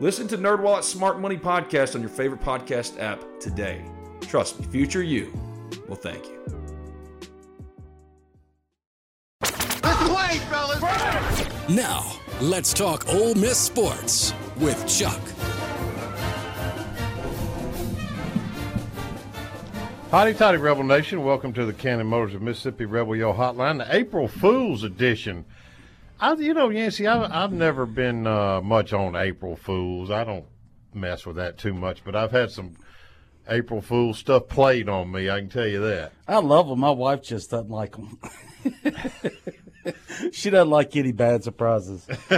Listen to NerdWallet's Smart Money Podcast on your favorite podcast app today. Trust me, future you will thank you. Let's play, fellas! Now, let's talk Ole Miss sports with Chuck. Hotty toddy Rebel Nation, welcome to the Cannon Motors of Mississippi Rebel Yell Hotline, the April Fool's edition. I, you know, Yancy, I've, I've never been uh, much on April Fools. I don't mess with that too much, but I've had some April Fool stuff played on me. I can tell you that. I love them. My wife just doesn't like them. she doesn't like any bad surprises.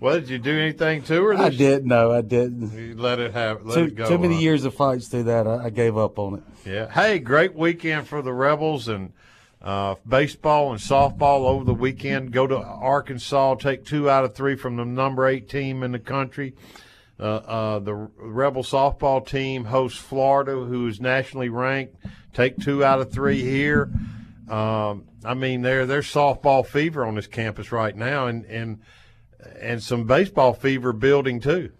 well, did you do anything to her? I didn't. No, I didn't. You let it have. Let Too, it go. too many huh? years of fights through that. I, I gave up on it. Yeah. Hey, great weekend for the Rebels and uh, baseball and softball over the weekend. Go to Arkansas, take two out of three from the number eight team in the country. Uh, uh, the Rebel softball team hosts Florida, who is nationally ranked. Take two out of three here. Um, I mean, there there's softball fever on this campus right now, and and and some baseball fever building too.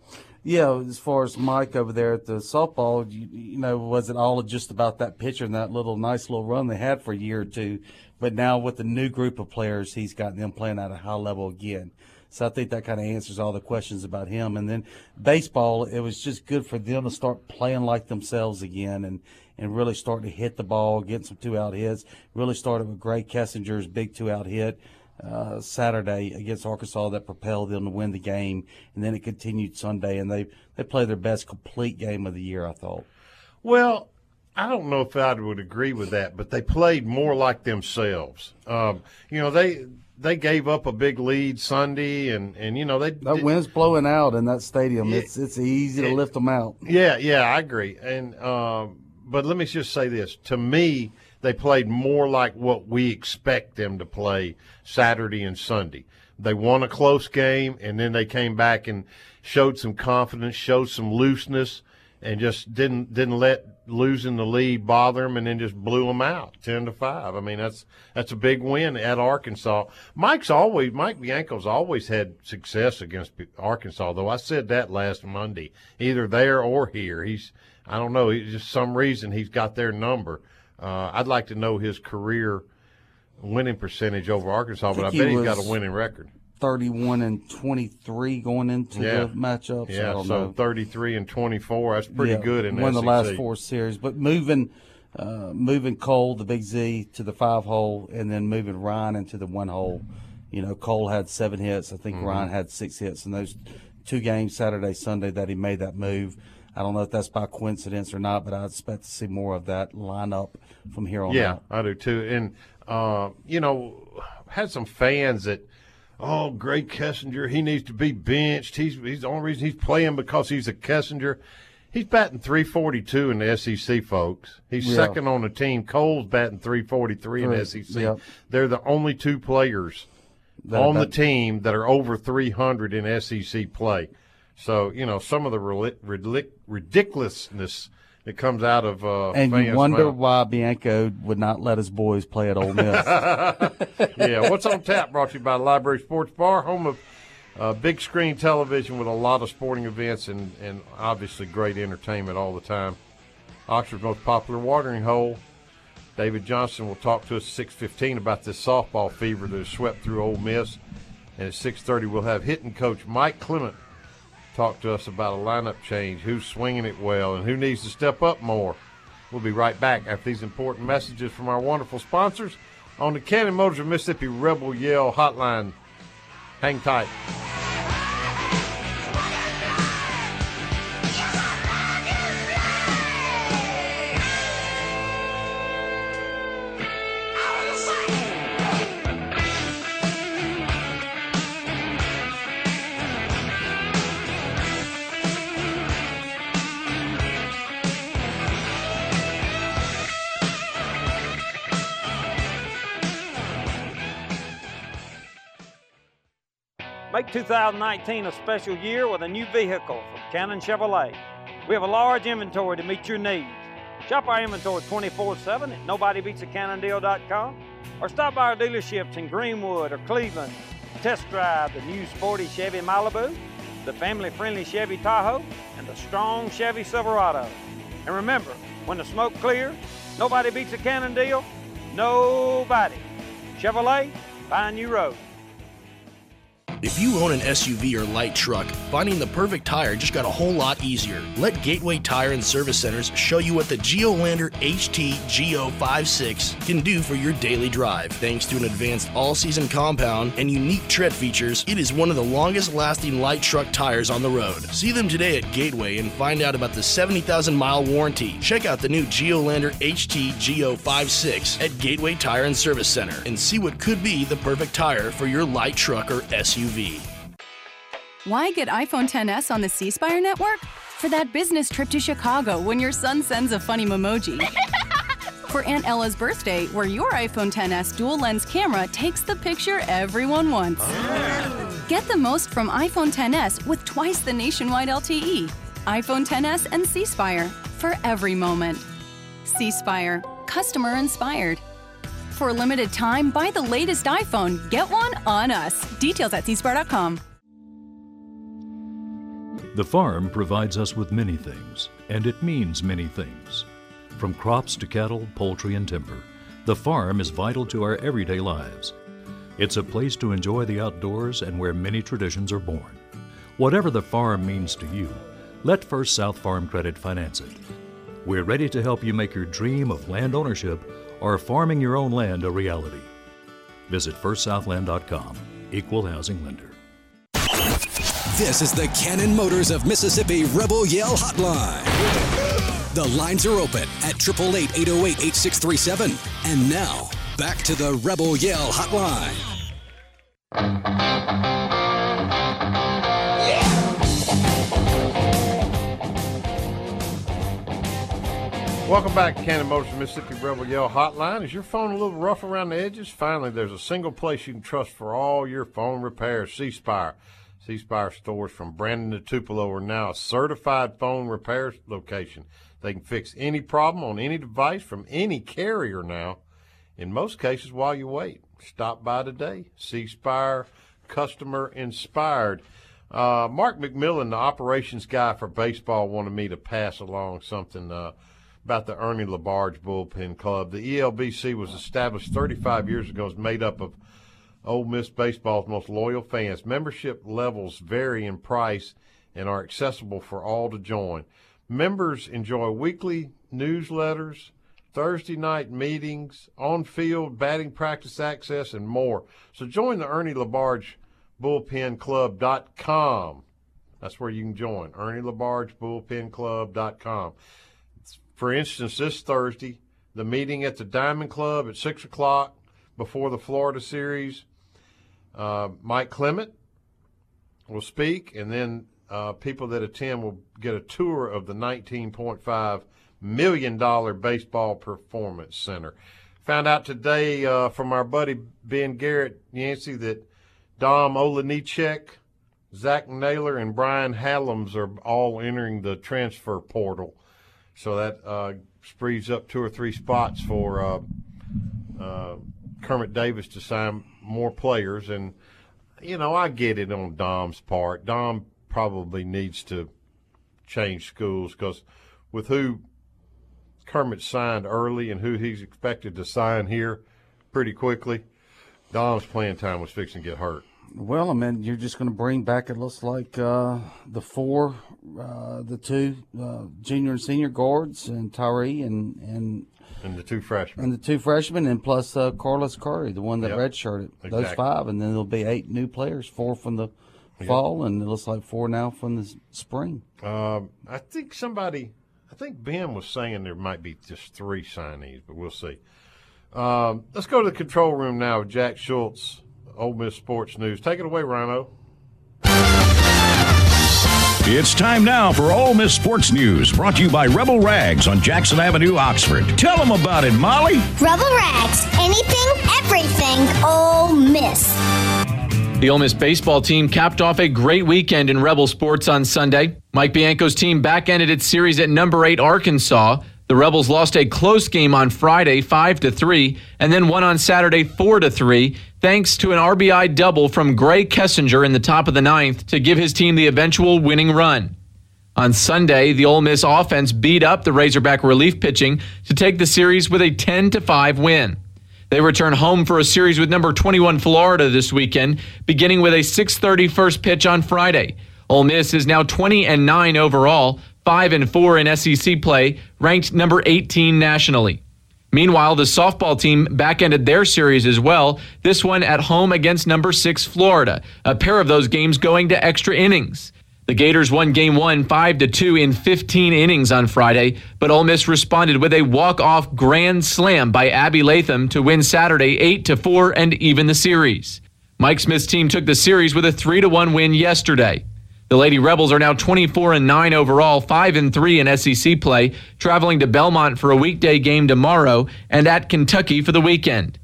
Yeah, as far as Mike over there at the softball, you, you know, was it all just about that pitcher and that little nice little run they had for a year or two? But now with the new group of players, he's got them playing at a high level again. So I think that kind of answers all the questions about him. And then baseball, it was just good for them to start playing like themselves again and, and really start to hit the ball, getting some two out hits. Really started with Grae Kessinger's big two out hit uh, Saturday against Arkansas that propelled them to win the game, and then it continued Sunday, and they they played their best complete game of the year. I thought. Well, I don't know if I would agree with that, but they played more like themselves. Um, you know, they they gave up a big lead Sunday, and and you know they That wind's blowing out in that stadium. It's it's easy to it- lift them out. Yeah, yeah, I agree. And um, but let me just say this: to me, they played more like what we expect them to play Saturday and Sunday. They won a close game, and then they came back and showed some confidence, showed some looseness, and just didn't didn't let losing the lead bother them, and then just blew them out ten to five. I mean, that's that's a big win at Arkansas. Mike's always Mike Bianco's always had success against Arkansas, though. I said that last Monday, either there or here. He's I don't know. Just some reason he's got their number. Uh, I'd like to know his career winning percentage over Arkansas, but I think he bet he's got a winning record. Thirty-one and twenty-three going into Yeah. the matchups. I Yeah, so know. 33 and 24. That's pretty Yeah, good in won the last four series. But moving, uh, moving Cole, the big Z, to the five hole, and then moving Ryan into the one hole. You know, Cole had seven hits. I think Mm-hmm. Ryan had six hits in those two games, Saturday, Sunday, that he made that move. I don't know if that's by coincidence or not, but I expect to see more of that lineup from here on Yeah, out. I do too. And uh, you know, had some fans that, oh, Grae Kessinger, he needs to be benched. He's he's the only reason he's playing because he's a Kessinger. He's batting 342 in the SEC, folks. He's Yeah. second on the team. Cole's batting 343 in the SEC. They're the only two players on the team that are over 300 in SEC play. So you know some of the ridic- ridiculousness that comes out of uh, And you wonder why Bianco would not let his boys play at Ole Miss. yeah, what's on tap? Brought to you by Library Sports Bar, home of uh, big screen television with a lot of sporting events and, and obviously great entertainment all the time. Oxford's most popular watering hole. David Johnson will talk to us at six fifteen about this softball fever that has swept through Ole Miss, and at six thirty we'll have hitting coach Mike Clement talk to us about a lineup change, who's swinging it well, and who needs to step up more. We'll be right back after these important messages from our wonderful sponsors on the Cannon Motors of Mississippi Rebel Yell Hotline. Hang tight. Make 2019 a special year with a new vehicle from Cannon Chevrolet. We have a large inventory to meet your needs. Shop our inventory 24 7 at nobodybeatsacannondeal.com or stop by our dealerships in Greenwood or Cleveland. Test drive the new sporty Chevy Malibu, the family friendly Chevy Tahoe, and the strong Chevy Silverado. And remember, when the smoke clears, nobody beats a Cannon deal. Nobody. Chevrolet, find new road. If you own an SUV or light truck, finding the perfect tire just got a whole lot easier. Let Gateway Tire and Service Centers show you what the Geolandar HT Go56 can do for your daily drive. Thanks to an advanced all season compound and unique tread features, it is one of the longest lasting light truck tires on the road. See them today at Gateway and find out about the 70,000 mile warranty. Check out the new Geolandar HT Go56 at Gateway Tire and Service Center and see what could be the perfect tire for your light truck or SUV. Why get iPhone 10s on the C Spire network? For that business trip to Chicago when your son sends a funny emoji. For Aunt Ella's birthday, where your iPhone 10s dual lens camera takes the picture everyone wants. Oh. Get the most from iPhone 10s with twice the nationwide LTE. iPhone 10s and C Spire for every moment. C Spire, customer inspired. For a limited time, buy the latest iPhone. Get one on us. Details at cspire.com. The farm provides us with many things, and it means many things. From crops to cattle, poultry, and timber, the farm is vital to our everyday lives. It's a place to enjoy the outdoors and where many traditions are born. Whatever the farm means to you, let First South Farm Credit finance it. We're ready to help you make your dream of land ownership or farming your own land a reality. Visit firstsouthland.com, equal housing lender. This is the Cannon Motors of Mississippi Rebel Yell Hotline. The lines are open at 888 808 8637. And now, back to the Rebel Yell Hotline. Welcome back to Cannon Motors Mississippi Rebel Yell Hotline. Is your phone a little rough around the edges? Finally, there's a single place you can trust for all your phone repairs. C Spire. C Spire stores from Brandon to Tupelo are now a certified phone repair location. They can fix any problem on any device from any carrier now. In most cases, while you wait, stop by today. C Spire, customer inspired. Uh, Mark McMillan, the operations guy for baseball, wanted me to pass along something. Uh, about the Ernie Labarge Bullpen Club. The ELBC was established 35 years ago. It's made up of Ole Miss baseball's most loyal fans. Membership levels vary in price and are accessible for all to join. Members enjoy weekly newsletters, Thursday night meetings, on-field batting practice access, and more. So join the Ernie Labarge Bullpen Club.com. That's where you can join. Ernie Labarge Bullpen Club.com. For instance, this Thursday, the meeting at the Diamond Club at 6 o'clock before the Florida series. Uh, Mike Clement will speak, and then uh, people that attend will get a tour of the $19.5 million Baseball Performance Center. Found out today uh, from our buddy Ben Garrett Yancey that Dom Olejnicak, Zach Naylor, and Brian Halums are all entering the transfer portal. So that uh, frees up two or three spots for uh, uh, Kermit Davis to sign more players. And, you know, I get it on Dom's part. Dom probably needs to change schools because with who Kermit signed early and who he's expected to sign here pretty quickly, Dom's playing time was fixing to get hurt. Well, I mean, you're just going to bring back. It looks like uh, the four, uh, the two uh, junior and senior guards, and Tyree, and and and the two freshmen, and the two freshmen, and plus uh, Carlos Curry, the one that Yep. redshirted. Those five, and then there'll be eight new players, four from the fall, and it looks like four now from the spring. Um, I think somebody, I think Ben was saying there might be just three signees, but we'll see. Um, let's go to the control room now with Jack Schultz, Ole Miss Sports News. Take it away, Rhino. It's time now for Ole Miss Sports News, brought to you by Rebel Rags on Jackson Avenue, Oxford. Tell them about it, Molly. Rebel Rags, anything, everything, Ole Miss. The Ole Miss baseball team capped off a great weekend in Rebel sports on Sunday. Mike Bianco's team back-ended its series at number 8 Arkansas. The Rebels lost a close game on Friday 5 to 3 and then won on Saturday 4 to 3 thanks to an RBI double from Grae Kessinger in the top of the ninth to give his team the eventual winning run. On Sunday, the Ole Miss offense beat up the Razorback relief pitching to take the series with a 10 to 5 win. They return home for a series with number 21 Florida this weekend, beginning with a 6:30 first pitch on Friday. Ole Miss is now 20 and 9 overall, 5 and 4 in SEC play, ranked number 18 nationally. Meanwhile, the softball team back-ended their series as well, this one at home against number 6 Florida, a pair of those games going to extra innings. The Gators won game one 5 to 2 in 15 innings on Friday, but Ole Miss responded with a walk-off grand slam by Abby Latham to win Saturday 8 to 4 and even the series. Mike Smith's team took the series with a 3 to 1 win yesterday. The Lady Rebels are now 24 and 9 overall, 5 and 3 in SEC play, traveling to Belmont for a weekday game tomorrow and at Kentucky for the weekend.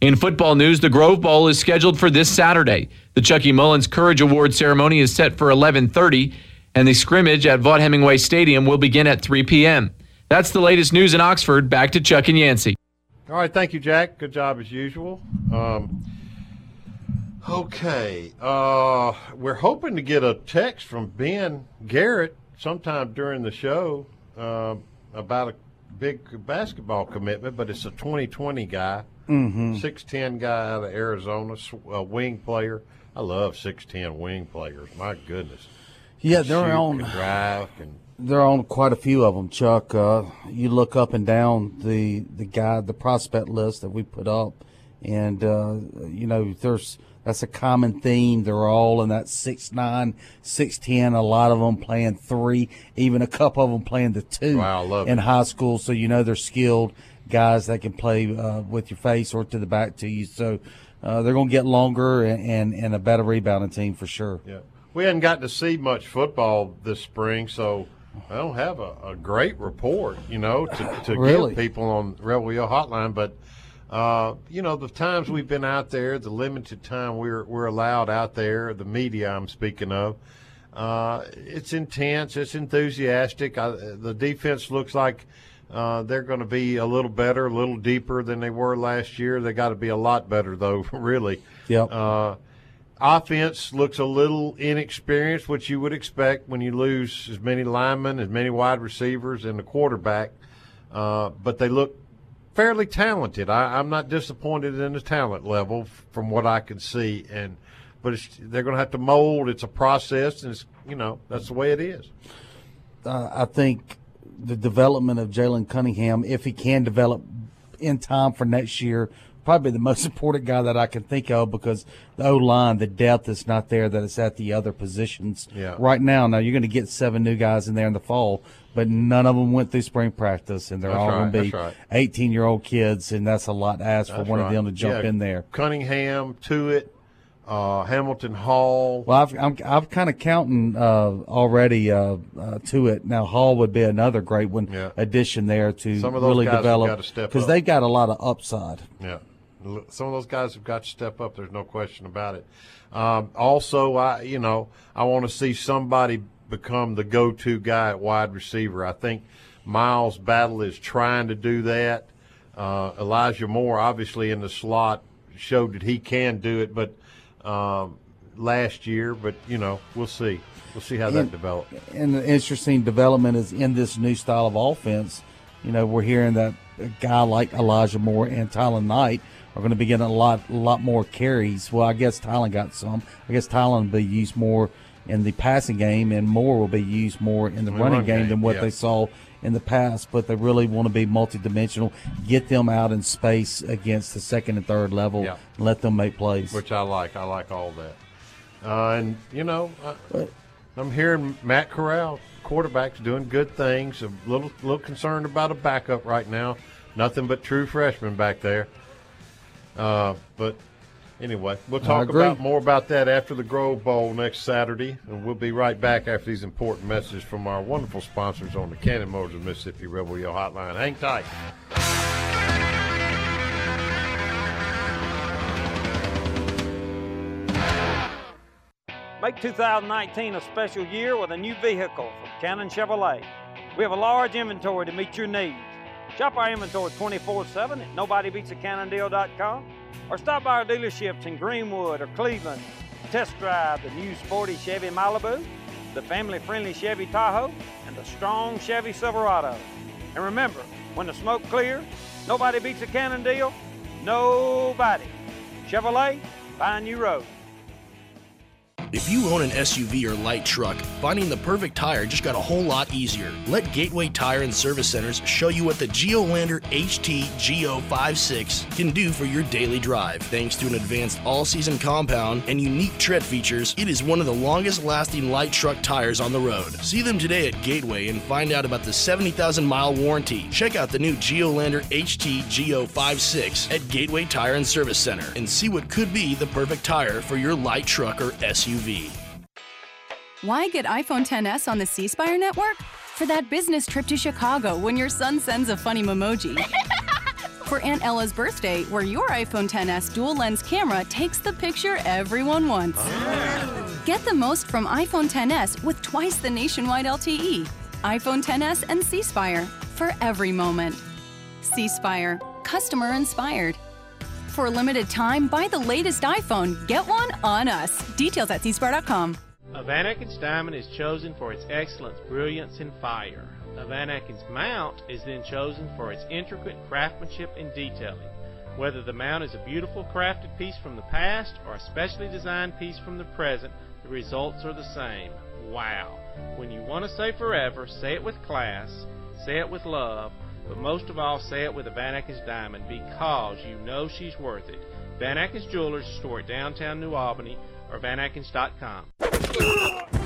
In football news, the Grove Bowl is scheduled for this Saturday. The Chucky Mullins Courage Award ceremony is set for 11:30, and the scrimmage at Vaught Hemingway Stadium will begin at 3 p.m. That's the latest news in Oxford. Back to Chuck and Yancey. All right, thank you, Jack. Good job as usual. Um, okay, uh, we're hoping to get a text from Ben Garrett sometime during the show um about a big basketball commitment, but it's a 2020 guy, Mhm. 6'10 guy out of Arizona, a wing player. I love 6'10 wing players. My goodness. Yeah, they're Shoot, on. can drive, can They're on quite a few of them, Chuck. Uh, you look up and down the the guy, the prospect list that we put up, and uh, you know there's that's a common theme. They're all in that six nine, six ten. A lot of them playing three, even a couple of them playing the two Wow, in it. high school. So you know they're skilled guys that can play uh, with your face or to the back to you. So uh, they're going to get longer and, and and a better rebounding team for sure. Yeah. We hadn't gotten to see much football this spring, so I don't have a, a great report, you know, to, to Really? give people on Rebel Yell Hotline. But, uh, you know, the times we've been out there, the limited time we're, we're allowed out there, the media I'm speaking of, uh, it's intense, it's enthusiastic. I, the defense looks like uh, they're going to be a little better, a little deeper than they were last year. They got to be a lot better, though, really. Yep. Uh, offense looks a little inexperienced, which you would expect when you lose as many linemen, as many wide receivers, and the quarterback. Uh, but they look fairly talented. I, I'm not disappointed in the talent level from what I can see, and but it's, they're going to have to mold. It's a process, and it's you know that's the way it is. uh, I think the development of Jalen Cunningham, if he can develop in time for next year, probably the most important guy that I can think of because the O line, the depth is not there that it's at the other positions Yeah. right now. Now you're going to get seven new guys in there in the fall, but none of them went through spring practice, and they're That's all right, going to be that's right. 18 year old kids, and that's a lot to ask for That's one right. of them to jump Yeah, in there. Cunningham, Tuitt, uh, Hamilton Hall. Well, I've, I'm I'm kind of counting uh, already uh, uh, to it. Now Hall would be another great one Yeah. addition there to Some of those really guys develop because they've got a lot of upside. Yeah, some of those guys have got to step up. There's no question about it. Um, also, I you know I want to see somebody become the go-to guy at wide receiver. I think Miles Battle is trying to do that. Uh, Elijah Moore, obviously in the slot, showed that he can do it, but um, last year. But you know, we'll see. We'll see how that develops. And the interesting development is in this new style of offense. You know, we're hearing that a guy like Elijah Moore and Tyler Knight are going to be getting a lot, a lot more carries. Well, I guess Tylan got some. I guess Tylan will be used more in the passing game, and Moore will be used more in the running run game, game, than what yeah. they saw in the past. But they really want to be multidimensional, get them out in space against the second and third level, Yeah. and let them make plays. which I like. I like all that. Uh, and you know, I, I'm hearing Matt Corral, quarterback's doing good things. A little little concerned about a backup right now. Nothing but true freshmen back there. Uh, but anyway, we'll talk about more about that after the Grove Bowl next Saturday, and we'll be right back after these important messages from our wonderful sponsors on the Cannon Motors of Mississippi Rebel Yell Hotline. Hang tight. Make 2019 a special year with a new vehicle from Cannon Chevrolet. We have a large inventory to meet your needs. Shop our inventory 24 7 at nobodybeatsacannondeal.com or stop by our dealerships in Greenwood or Cleveland. Test drive the new sporty Chevy Malibu, the family friendly Chevy Tahoe, and the strong Chevy Silverado. And remember, when the smoke clears, nobody beats a Cannon deal. Nobody. Chevrolet, find you road. If you own an SUV or light truck, finding the perfect tire just got a whole lot easier. Let Gateway Tire and Service Centers show you what the Geolandar HT Go56 can do for your daily drive. Thanks to an advanced all-season compound and unique tread features, it is one of the longest-lasting light truck tires on the road. See them today at Gateway and find out about the 70,000-mile warranty. Check out the new Geolandar HT Go56 at Gateway Tire and Service Center and see what could be the perfect tire for your light truck or SUV. Why get iPhone 10s on the C Spire network? For that business trip to Chicago when your son sends a funny emoji. For Aunt Ella's birthday, where your iPhone 10s dual lens camera takes the picture everyone wants. Ah. Get the most from iPhone 10s with twice the nationwide LTE. iPhone 10s and C Spire for every moment. C Spire, customer inspired. For a limited time, buy the latest iPhone. Get one on us. Details at cspire.com. A Van Atkins diamond is chosen for its excellence, brilliance, and fire. A Van Atkins mount is then chosen for its intricate craftsmanship and detailing. Whether the mount is a beautiful crafted piece from the past or a specially designed piece from the present, the results are the same. Wow. When you want to say forever, say it with class, say it with love, but most of all, say it with a Van diamond because you know she's worth it. Van Jewelers store at downtown New Albany or vanatkins.com.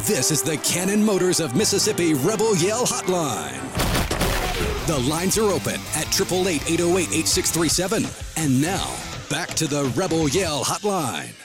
This is the Cannon Motors of Mississippi Rebel Yell Hotline. The lines are open at 888 808 8637. And now, back to the Rebel Yell Hotline.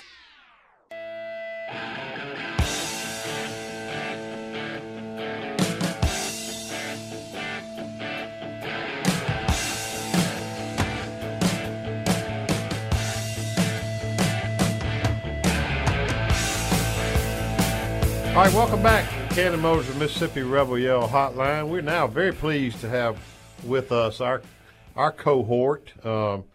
All right, welcome back to the Cannon Motors of Mississippi Rebel Yell Hotline. We're now very pleased to have with us our our cohort. Um,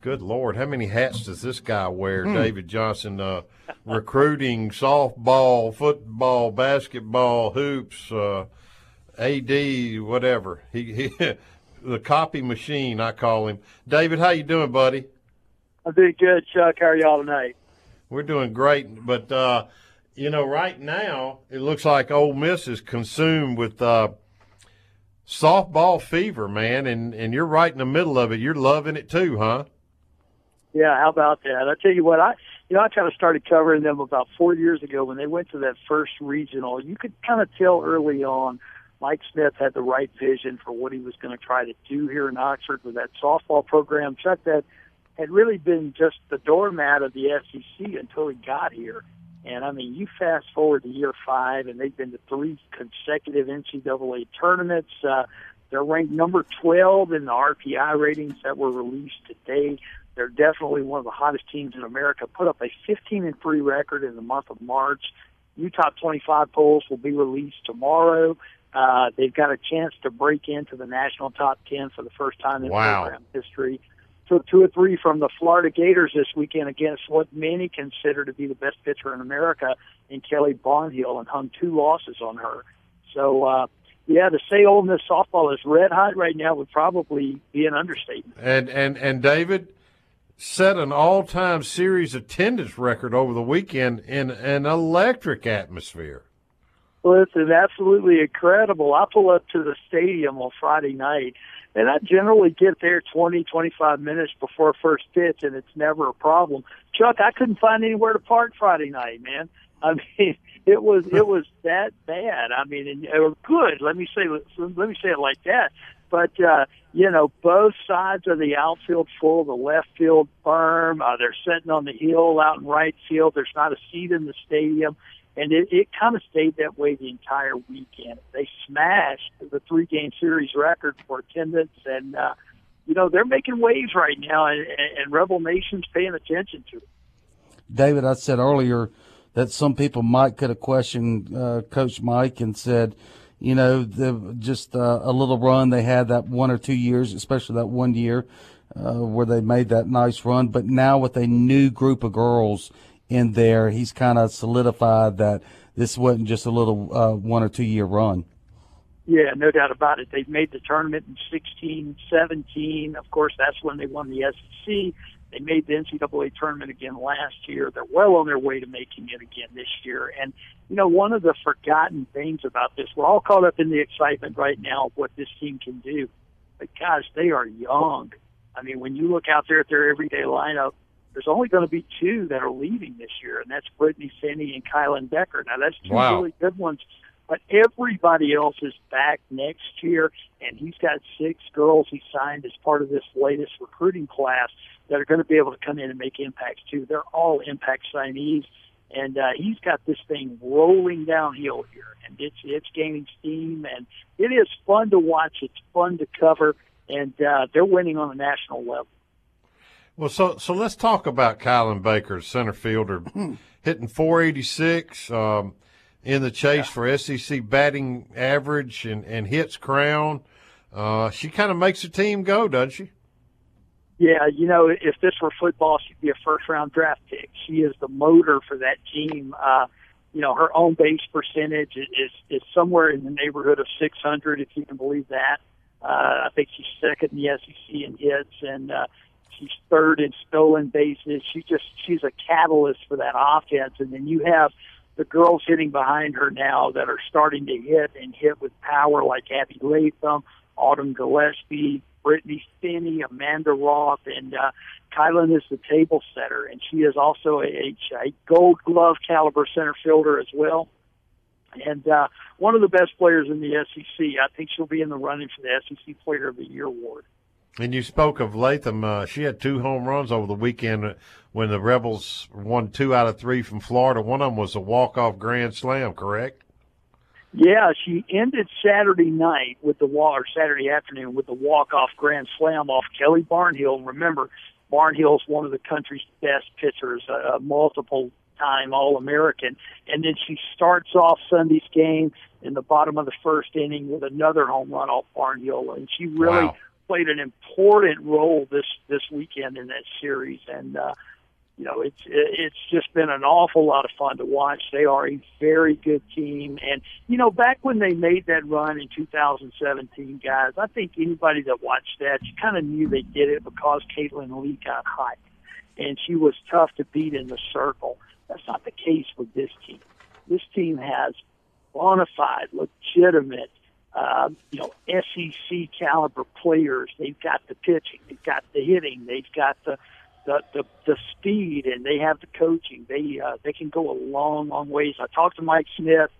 good Lord, how many hats does this guy wear? Hmm. David Johnson, uh, recruiting, softball, football, basketball, hoops, uh, AD, whatever. He, he the copy machine, I call him. David, how you doing, buddy? I'm doing good, Chuck. How are y'all tonight? We're doing great, but uh, you know, right now it looks like Ole Miss is consumed with uh, softball fever, man, and and you're right in the middle of it. You're loving it too, huh? Yeah, how about that? I tell you what, I you know I kind of started covering them about four years ago when they went to that first regional. You could kind of tell early on, Mike Smith had the right vision for what he was going to try to do here in Oxford with that softball program. Chuck, that had really been just the doormat of the SEC until he got here. And I mean, you fast forward to year five, and they've been to three consecutive NCAA tournaments. Uh, they're ranked number 12 in the RPI ratings that were released today. They're definitely one of the hottest teams in America. Put up a 15 and 3 record in the month of March. New top 25 polls will be released tomorrow. Uh, they've got a chance to break into the national top 10 for the first time in Wow. program history. Took two or three from the Florida Gators this weekend against what many consider to be the best pitcher in America in Kelly Barnhill and hung two losses on her. So, uh, yeah, to say Ole Miss softball is red hot right now would probably be an understatement. And and and David, set an all-time series attendance record over the weekend in an electric atmosphere. Listen, absolutely incredible. I pull up to the stadium on Friday night, and I generally get there 20, 25 minutes before first pitch, and it's never a problem. Chuck, I couldn't find anywhere to park Friday night, man. I mean, it was it was that bad. I mean, and, or good. Let me say let me say it like that. But uh, you know, both sides of the outfield full, the left field firm. Uh, they're sitting on the hill out in right field. There's not a seat in the stadium and it, it kind of stayed that way the entire weekend. They smashed the three game series record for attendance, and uh, you know they're making waves right now, and, and Rebel Nation's paying attention to it. David, I said earlier that some people might could have questioned uh, Coach Mike and said, you know, the, just uh, a little run they had that one or two years, especially that one year uh, where they made that nice run. But now with a new group of girls in there, he's kind of solidified that this wasn't just a little uh, one or two year run. Yeah, no doubt about it. They've made the tournament in 16, 17. Of course, that's when they won the SEC. They made the NCAA tournament again last year. They're well on their way to making it again this year. And, you know, one of the forgotten things about this, we're all caught up in the excitement right now of what this team can do. But, gosh, they are young. I mean, when you look out there at their everyday lineup, there's only going to be two that are leaving this year, and that's Brittany Finney and Kylan Becker. Now, that's two wow. really good ones, but everybody else is back next year, and he's got six girls he signed as part of this latest recruiting class that are going to be able to come in and make impacts too. They're all impact signees, and uh, he's got this thing rolling downhill here, and it's it's gaining steam, and it is fun to watch. It's fun to cover, and uh, they're winning on a national level. Well, so so let's talk about Kylan Becker, center fielder, hitting 486 um, in the chase yeah. for SEC batting average and, and hits crown. Uh, she kind of makes the team go, doesn't she? Yeah, you know, if this were football, she'd be a first round draft pick. She is the motor for that team. Uh, you know, her own base percentage is is somewhere in the neighborhood of 600, if you can believe that. Uh, I think she's second in the SEC in hits, and uh, She's third in stolen bases. She just she's a catalyst for that offense. And then you have the girls hitting behind her now that are starting to hit and hit with power, like Abby Latham, Autumn Gillespie, Brittany Finney, Amanda Roth, and uh, Kylan is the table setter, and she is also a, a Gold Glove caliber center fielder as well, and uh, one of the best players in the SEC. I think she'll be in the running for the SEC Player of the Year award. And you spoke of Latham. Uh, she had two home runs over the weekend when the Rebels won two out of three from Florida. One of them was a walk-off grand slam, correct? Yeah, she ended Saturday night with the walk, or Saturday afternoon with the walk-off grand slam off Kelly Barnhill. Remember, Barnhill's one of the country's best pitchers, a, a multiple time All American. And then she starts off Sunday's game in the bottom of the first inning with another home run off Barnhill. And she really wow played an important role this this weekend in that series, and uh, you know it's it's just been an awful lot of fun to watch. They are a very good team, and you know back when they made that run in 2017, guys, I think anybody that watched that, you kind of knew they did it because Caitlin Lee got hot, and she was tough to beat in the circle. That's not the case with this team. This team has bona fide, legitimate uh, you know, SEC caliber players. They've got the pitching, they've got the hitting, they've got the the the, the speed, and they have the coaching. They uh, they can go a long, long ways. I talked to Mike Smith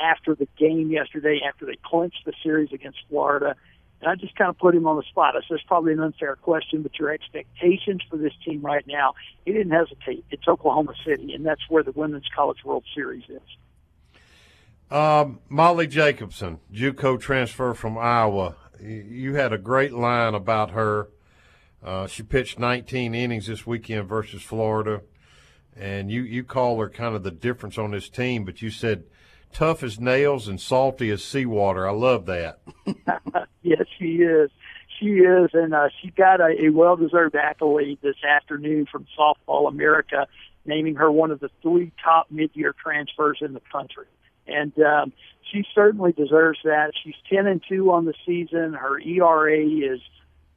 after the game yesterday, after they clinched the series against Florida. And I just kind of put him on the spot. I said, it's probably an unfair question, but your expectations for this team right now, he didn't hesitate. It's Oklahoma City, and that's where the Women's College World Series is. Um, Molly Jacobson, JUCO transfer from Iowa. You had a great line about her. Uh, she pitched 19 innings this weekend versus Florida, and you you call her kind of the difference on this team. But you said tough as nails and salty as seawater. I love that. yes, she is. She is, and uh, she got a, a well-deserved accolade this afternoon from Softball America, naming her one of the three top mid-year transfers in the country and um, she certainly deserves that. She's ten and two on the season. Her ERA is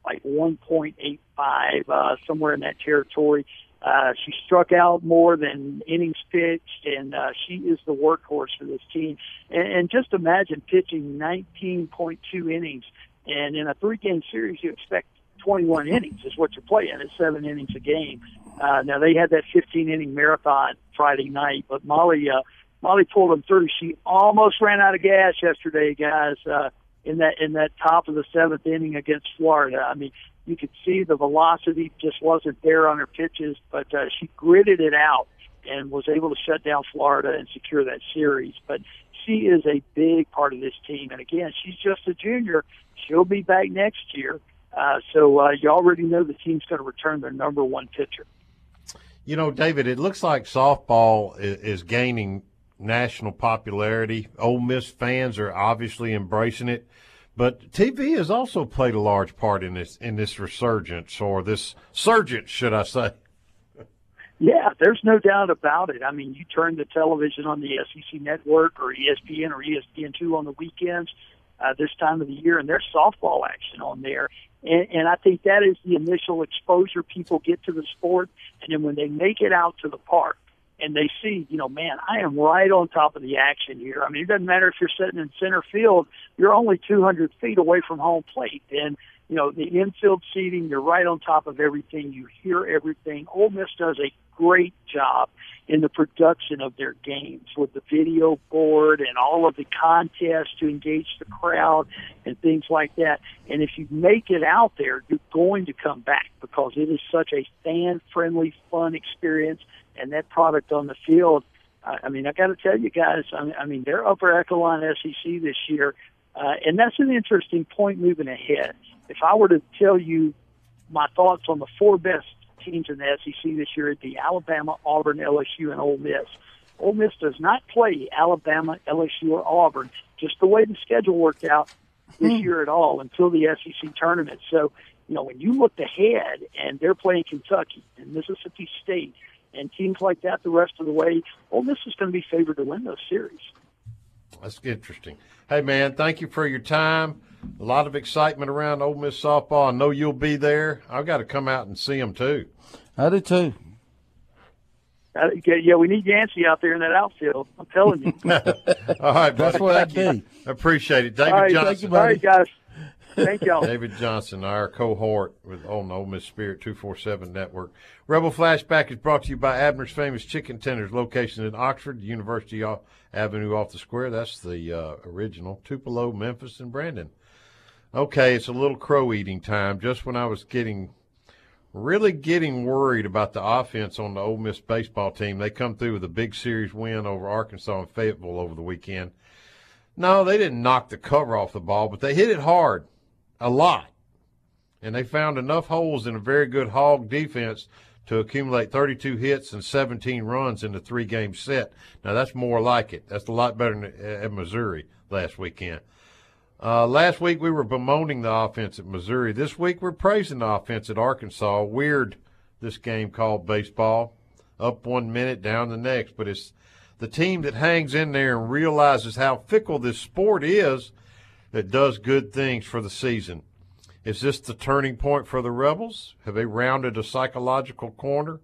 like 1.85, uh, somewhere in that territory. Uh, she struck out more than innings pitched, and uh, she is the workhorse for this team. And, and just imagine pitching 19.2 innings, and in a three-game series, you expect 21 innings is what you're playing. It's seven innings a game. Uh, now they had that 15 inning marathon Friday night, but Molly uh, Molly pulled them through. She almost ran out of gas yesterday, guys. Uh, in that in that top of the seventh inning against Florida. I mean, you could see the velocity just wasn't there on her pitches, but uh, she gritted it out and was able to shut down Florida and secure that series. But she is a big part of this team, and again, she's just a junior. She'll be back next year. Uh, so uh, you already know the team's going to return their number one pitcher. You know, David, it looks like softball is gaining national popularity. Ole Miss fans are obviously embracing it. But TV has also played a large part in this in this resurgence or this surgence, should I say? Yeah, there's no doubt about it. I mean, you turn the television on the SEC network or ESPN or ESPN2 on the weekends uh, this time of the year, and there's softball action on there. And, and I think that is the initial exposure people get to the sport. And then when they make it out to the park, and they see, you know, man, I am right on top of the action here. I mean, it doesn't matter if you're sitting in center field, you're only 200 feet away from home plate. And, you know, the infield seating, you're right on top of everything. You hear everything. Ole Miss does a great job in the production of their games with the video board and all of the contests to engage the crowd and things like that. And if you make it out there, you're going to come back because it is such a fan friendly, fun experience and that product on the field. I mean, I got to tell you guys, I mean, they're upper echelon SEC this year, uh, and that's an interesting point moving ahead. If I were to tell you my thoughts on the four best teams in the SEC this year, it'd be Alabama, Auburn, LSU, and Ole Miss. Ole Miss does not play Alabama, LSU, or Auburn, just the way the schedule worked out this mm. year at all until the SEC tournament. So, you know, when you looked ahead and they're playing Kentucky and Mississippi State and teams like that the rest of the way, Ole Miss is going to be favored to win those series. That's interesting. Hey, man, thank you for your time. A lot of excitement around Ole Miss softball. I know you'll be there. I've got to come out and see them too. I do too. Uh, yeah, we need Yancey out there in that outfield. I'm telling you. All right, That's what I'd be. Appreciate it, David All right, Johnson. You, All right, guys. Thank y'all. David Johnson, our cohort with on the Ole Miss Spirit 247 Network. Rebel Flashback is brought to you by Abner's Famous Chicken Tenders, location in Oxford, University Avenue off the square. That's the uh, original. Tupelo, Memphis, and Brandon. Okay, it's a little crow eating time. Just when I was getting, really getting worried about the offense on the Ole Miss baseball team, they come through with a big series win over Arkansas and Fayetteville over the weekend. No, they didn't knock the cover off the ball, but they hit it hard a lot. And they found enough holes in a very good hog defense to accumulate 32 hits and 17 runs in the three game set. Now, that's more like it. That's a lot better than at Missouri last weekend. Uh, last week we were bemoaning the offense at Missouri. This week we're praising the offense at Arkansas. Weird, this game called baseball. Up one minute, down the next. But it's the team that hangs in there and realizes how fickle this sport is that does good things for the season. Is this the turning point for the Rebels? Have they rounded a psychological corner?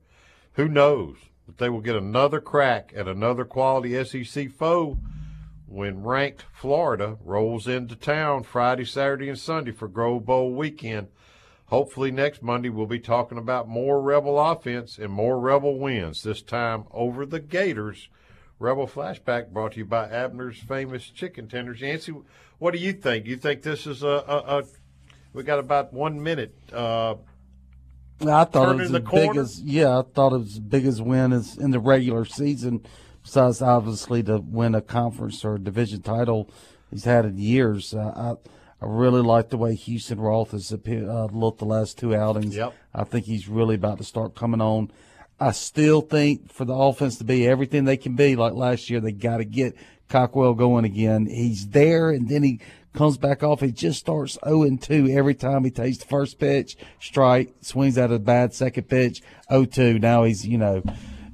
Who knows? But they will get another crack at another quality SEC foe when ranked Florida rolls into town Friday, Saturday, and Sunday for Grove Bowl weekend. Hopefully, next Monday we'll be talking about more Rebel offense and more Rebel wins, this time over the Gators Rebel Flashback brought to you by Abner's Famous Chicken Tenders. Yancy, what do you think? You think this is a, a, a we got about one minute? Uh, I thought it was the big as yeah, I thought it was the biggest win as in the regular season. Besides, obviously, to win a conference or a division title, he's had in years. Uh, I I really like the way Houston Roth has uh, looked the last two outings. Yep. I think he's really about to start coming on. I still think for the offense to be everything they can be, like last year, they got to get Cockwell going again. He's there, and then he comes back off. He just starts 0 2 every time he takes the first pitch, strike, swings out a bad second pitch, 0 2. Now he's, you know,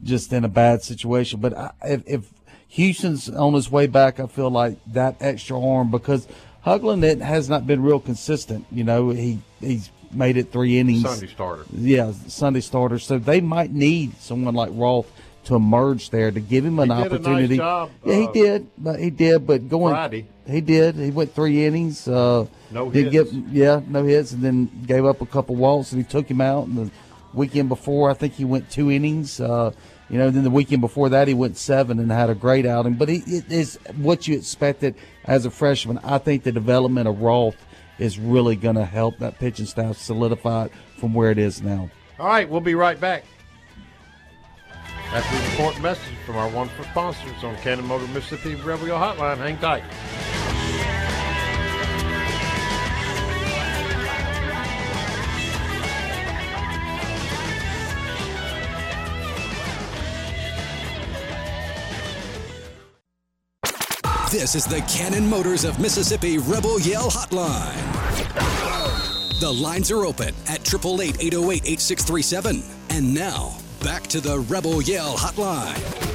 just in a bad situation. But I, if, if Houston's on his way back, I feel like that extra arm because Hoglund it has not been real consistent. You know, he he's made it three innings. Sunday starter. Yeah, Sunday starter. So they might need someone like Roth to emerge there to give him an He did a nice opportunity. job, yeah, he uh, did, but he did. But going, Friday. he did. He went three innings. Uh, No did hits. Get, yeah, no hits, and then gave up a couple walks, and he took him out. And the weekend before, I think he went two innings. Uh, you know, then the weekend before that, he went seven and had a great outing. But he, it is what you expected as a freshman. I think the development of Roth is really going to help that pitching staff solidify it from where it is now. All right, we'll be right back. After the important message from our wonderful sponsors on Cannon Motor Mississippi Rebel Hotline. Hang tight. This is the Cannon Motors of Mississippi Rebel Yell Hotline. The lines are open at 888 808 8637. And now, back to the Rebel Yell Hotline.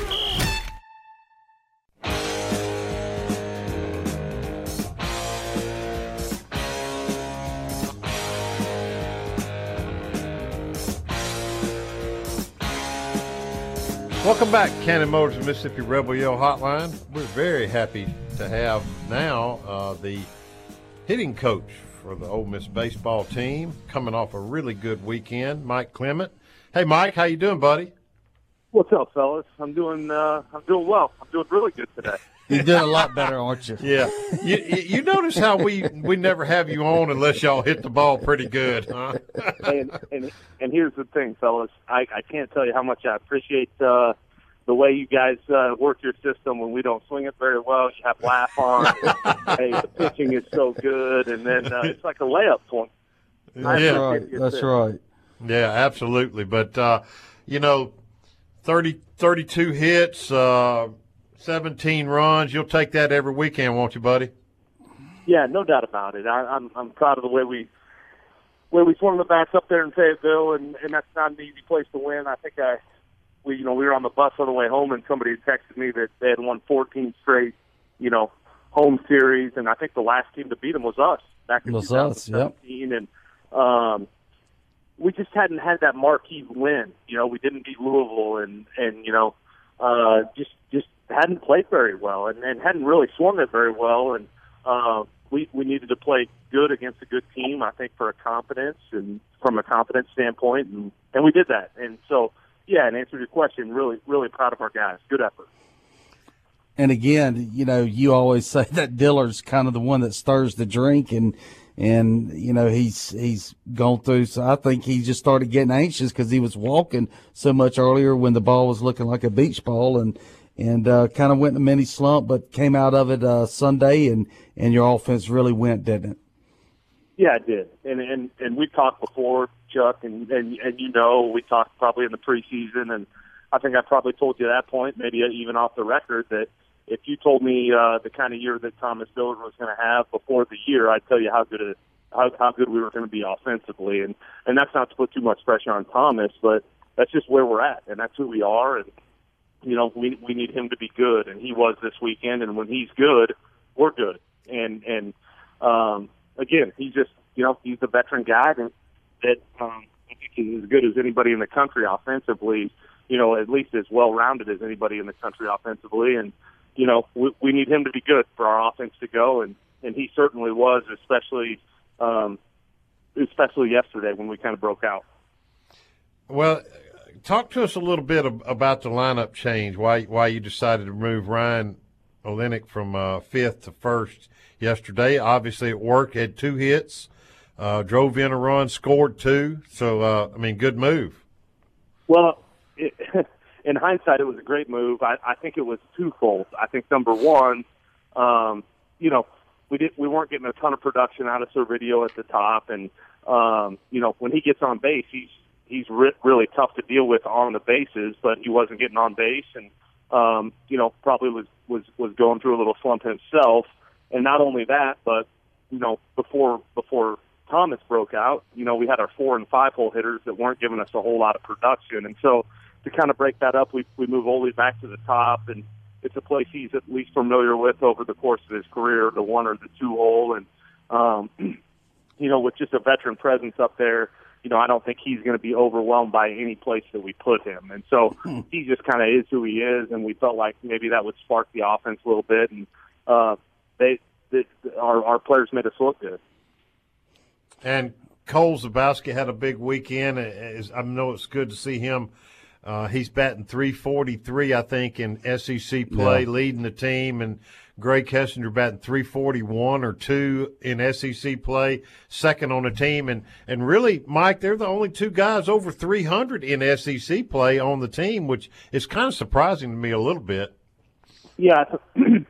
Welcome back, Cannon Motors Mississippi Rebel Yell Hotline. We're very happy to have now uh, the hitting coach for the Ole Miss baseball team, coming off a really good weekend, Mike Clement. Hey, Mike, how you doing, buddy? What's up, fellas? I'm doing uh, I'm doing well. I'm doing really good today. You're doing a lot better, aren't you? Yeah. You, you, you notice how we we never have you on unless y'all hit the ball pretty good, huh? and, and and here's the thing, fellas. I, I can't tell you how much I appreciate uh, the way you guys uh, work your system when we don't swing it very well. You have laugh on. hey, the pitching is so good, and then uh, it's like a layup point. I Yeah. appreciate your system. Yeah, absolutely. But, uh, you know, 30, 32 hits, uh, 17 runs. You'll take that every weekend, won't you, buddy? Yeah, no doubt about it. I, I'm I'm proud of the way we way we swung the bats up there in Fayetteville, and and that's not an easy place to win. I think I we you know we were on the bus on the way home, and somebody had texted me that they had won 14 straight, you know, home series, and I think the last team to beat them was us back in Was us, yep. and um, we just hadn't had that marquee win. You know, we didn't beat Louisville, and and you know, uh, just just hadn't played very well, and, and hadn't really swung it very well, and uh, we we needed to play good against a good team. I think for a confidence and from a confidence standpoint, and and we did that. And so, yeah, and answer to your question, really really proud of our guys. Good effort. And again, you know, you always say that Dillard's kind of the one that stirs the drink, and and you know he's he's gone through. So I think he just started getting anxious because he was walking so much earlier when the ball was looking like a beach ball, and and uh, kind of went in a mini slump, but came out of it uh, Sunday, and and your offense really went, didn't it? Yeah, it did. And and and we talked before, Chuck, and and and you know, we talked probably in the preseason, and I think I probably told you at that point, maybe even off the record, that if you told me uh, the kind of year that Thomas Dillard was going to have before the year, I'd tell you how good it, how how good we were going to be offensively, and and that's not to put too much pressure on Thomas, but that's just where we're at, and that's who we are, and you know, we we need him to be good, and he was this weekend, and when he's good, we're good, and and um, again, he's just you know he's the veteran guy that that um, is as good as anybody in the country offensively. You know, at least as well rounded as anybody in the country offensively, and you know we, we need him to be good for our offense to go, and and he certainly was, especially um, especially yesterday when we kind of broke out. Well, talk to us a little bit ab- about the lineup change. Why why you decided to move Ryan Olenek from uh, fifth to first yesterday? Obviously, it worked. Had two hits, uh, drove in a run, scored two. So uh, I mean, good move. Well, it, in hindsight, it was a great move. I, I think it was twofold. I think number one, um, you know, we did we weren't getting a ton of production out of Servideo at the top, and um, you know, when he gets on base, he's he's re- really tough to deal with on the bases, but he wasn't getting on base, and um, you know, probably was was was going through a little slump himself. And not only that, but you know, before before Thomas broke out, you know, we had our four and five hole hitters that weren't giving us a whole lot of production, and so to kind of break that up, we we move Ole back to the top, and it's a place he's at least familiar with over the course of his career, the one or the two hole, and um, you know, with just a veteran presence up there, you know, I don't think he's going to be overwhelmed by any place that we put him. And so he just kind of is who he is. And we felt like maybe that would spark the offense a little bit. And uh, they, they our, our players made us look good. And Cole Zabowski had a big weekend. I know it's good to see him. Uh, he's batting 343, I think, in SEC play, Yeah. leading the team, and Grae Kessinger batting 341 or two in SEC play, second on the team, and and really, Mike, they're the only two guys over 300 in SEC play on the team, which is kind of surprising to me a little bit. Yeah, it's-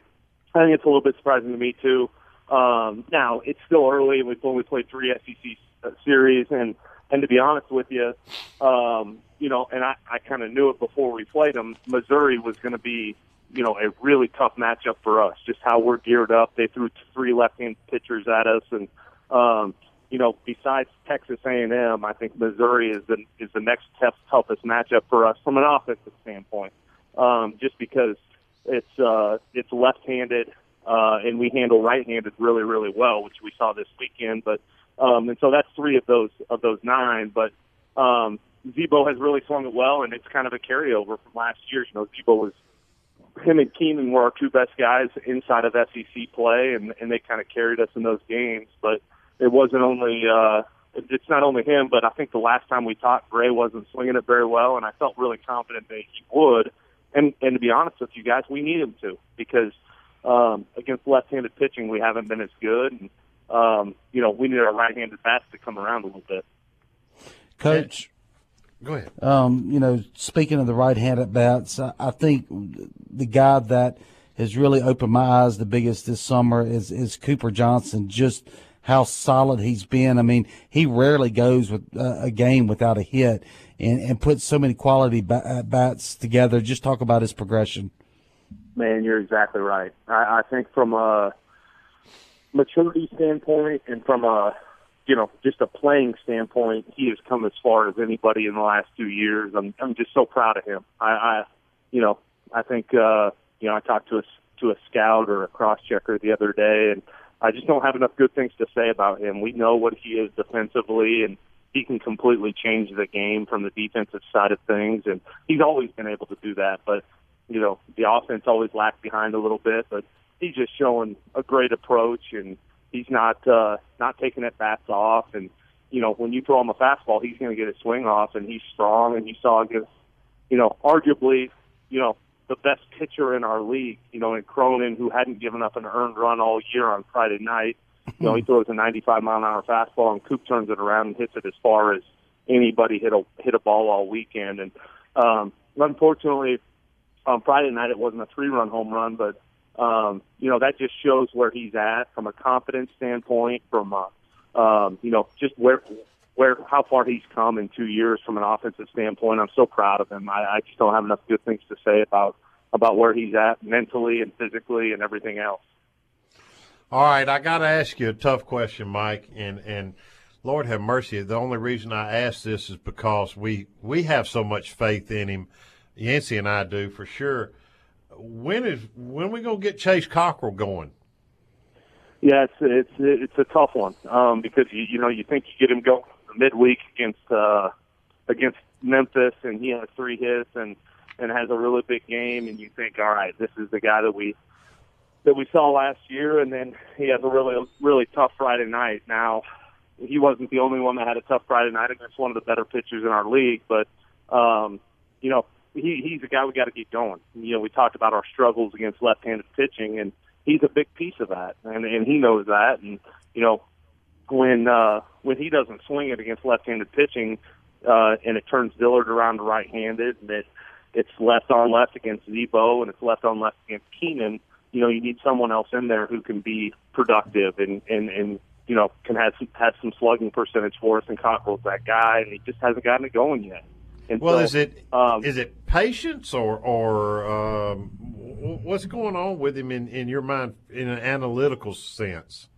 I think it's a little bit surprising to me too. Um, now it's still early. We've only played three SEC series, and and to be honest with you, um, you know, and I, I kind of knew it before we played them. Missouri was going to be, you know, a really tough matchup for us. Just how we're geared up. They threw three left-hand pitchers at us, and um, you know, besides Texas A&M, I think Missouri is the is the next tough, toughest matchup for us from an offensive standpoint. Um, just because it's uh, it's left-handed, uh, and we handle right-handed really, really well, which we saw this weekend. But um, and so that's three of those of those nine. But um, Zebo has really swung it well, and it's kind of a carryover from last year. You know, Zebo was him and Keenan were our two best guys inside of SEC play, and and they kind of carried us in those games. But it wasn't only uh, it's not only him, but I think the last time we talked, Grae wasn't swinging it very well, and I felt really confident that he would. And and to be honest with you guys, we need him to because um, against left-handed pitching, we haven't been as good, and um, you know we need our right-handed bats to come around a little bit. Coach. Go ahead. Um, you know, speaking of the right-handed bats, I, I think the guy that has really opened my eyes the biggest this summer is is Cooper Johnson. Just how solid he's been. I mean, he rarely goes with uh, a game without a hit, and and puts so many quality ba- at bats together. Just talk about his progression. Man, you're exactly right. I, I think from a maturity standpoint and from a you know just a playing standpoint, he has come as far as anybody in the last two years. I'm I'm just so proud of him. I, I you know I think uh, you know I talked to a to a scout or a cross checker the other day, and I just don't have enough good things to say about him. We know what he is defensively, and he can completely change the game from the defensive side of things, and he's always been able to do that. But you know, the offense always lacked behind a little bit, but he's just showing a great approach, and he's not uh, not taking at bats off. And you know, when you throw him a fastball, he's going to get a swing off, and he's strong. And you saw against, you know, arguably, you know, the best pitcher in our league, you know, in Cronin, who hadn't given up an earned run all year on Friday night. You know, he throws a 95 mile an hour fastball, and Coop turns it around and hits it as far as anybody hit a hit a ball all weekend. And um, unfortunately, on Friday night it wasn't a three run home run, but um, you know that just shows where he's at from a confidence standpoint, from a, um, you know just where where how far he's come in two years from an offensive standpoint. I'm so proud of him. I, I just don't have enough good things to say about about where he's at mentally and physically and everything else. All right, I got to ask you a tough question, Mike, and and Lord have mercy. The only reason I ask this is because we we have so much faith in him. Yancy and I do for sure. When is when we gonna get Chase Cockrell going? Yeah, it's it's it's a tough one um, because you you know you think you get him going midweek against uh, against Memphis and he has three hits and and has a really big game and you think all right this is the guy that we that we saw last year and then he has a really really tough Friday night. Now he wasn't the only one that had a tough Friday night against one of the better pitchers in our league, but um, you know he he's a guy we got to keep going. You know we talked about our struggles against left-handed pitching and he's a big piece of that, and and he knows that. And you know, when uh, when he doesn't swing it against left-handed pitching, uh, and it turns Dillard around to right-handed, and it it's left on left against Zebo, and it's left on left against Keenan. You know, you need someone else in there who can be productive and and and you know can have some, have some slugging percentage for us. And Cockrell's that guy, and he just hasn't gotten it going yet. And Well, so, is it um, is it patience or or um, what's going on with him in, in your mind in an analytical sense?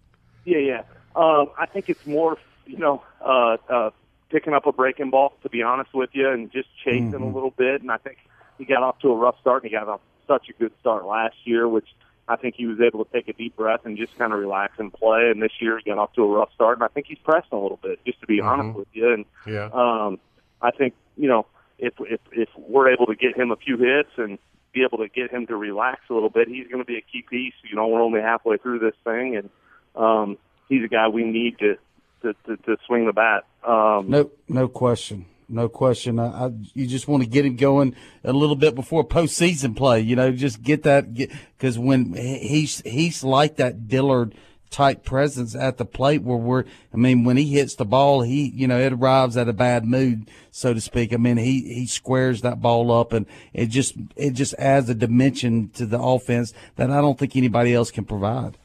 Yeah, yeah. Um, I think it's more, you know, uh, uh, picking up a breaking ball, to be honest with you, and just chasing a Mhm. little bit. And I think he got off to a rough start, and he got off such a good start last year, which I think he was able to take a deep breath and just kind of relax and play. And this year he got off to a rough start, and I think he's pressing a little bit, just to be honest with you. And Yeah. um, I think you know if if if we're able to get him a few hits and be able to get him to relax a little bit, he's going to be a key piece. You know, we're only halfway through this thing, and um, he's a guy we need to to, to, to swing the bat. Um, No, no question. No question. I, I, you just want to get him going a little bit before postseason play. You know, just get that because when he's he's like that Dillard type presence at the plate where we're. I mean, when he hits the ball, he you know it arrives at a bad mood, so to speak. I mean, he he squares that ball up, and it just it just adds a dimension to the offense that I don't think anybody else can provide.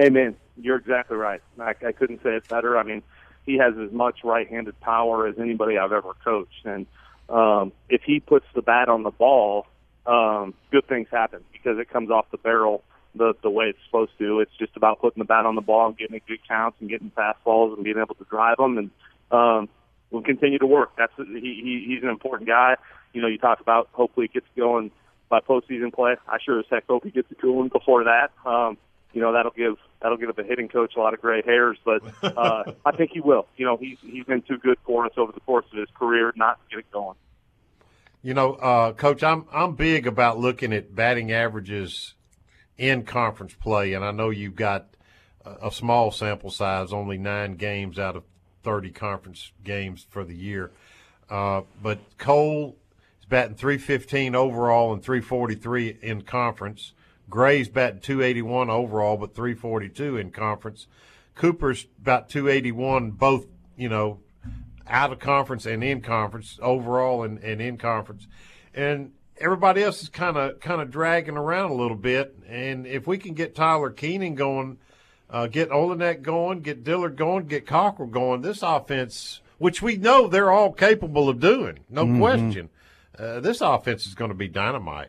Amen. You're exactly right. I, I couldn't say it better. I mean, he has as much right-handed power as anybody I've ever coached, and um, if he puts the bat on the ball, um, good things happen because it comes off the barrel the the way it's supposed to. It's just about putting the bat on the ball and getting good counts and getting fastballs and being able to drive them, and um, we'll continue to work. That's he, he he's an important guy. You know, you talk about hopefully he gets going by postseason play. I sure as heck hope he gets it going before that. Um, you know that'll give that'll give the hitting coach a lot of gray hairs, but uh, I think he will. You know he's he's been too good for us over the course of his career not to get it going. You know, uh, Coach, I'm I'm big about looking at batting averages in conference play, and I know you've got a, small sample size, only nine games out of 30 conference games for the year. Uh, but Cole is batting 315 overall and 343 in conference. Grae's batting 281 overall, but 342 in conference. Cooper's about 281, both, you know, out of conference and in conference, overall and, and in conference. And everybody else is kind of kind of dragging around a little bit. And if we can get Tyler Keenan going, uh, get Olenek going, get Dillard going, get Cockrell going, this offense, which we know they're all capable of doing, no Mhm. question, uh, this offense is going to be dynamite.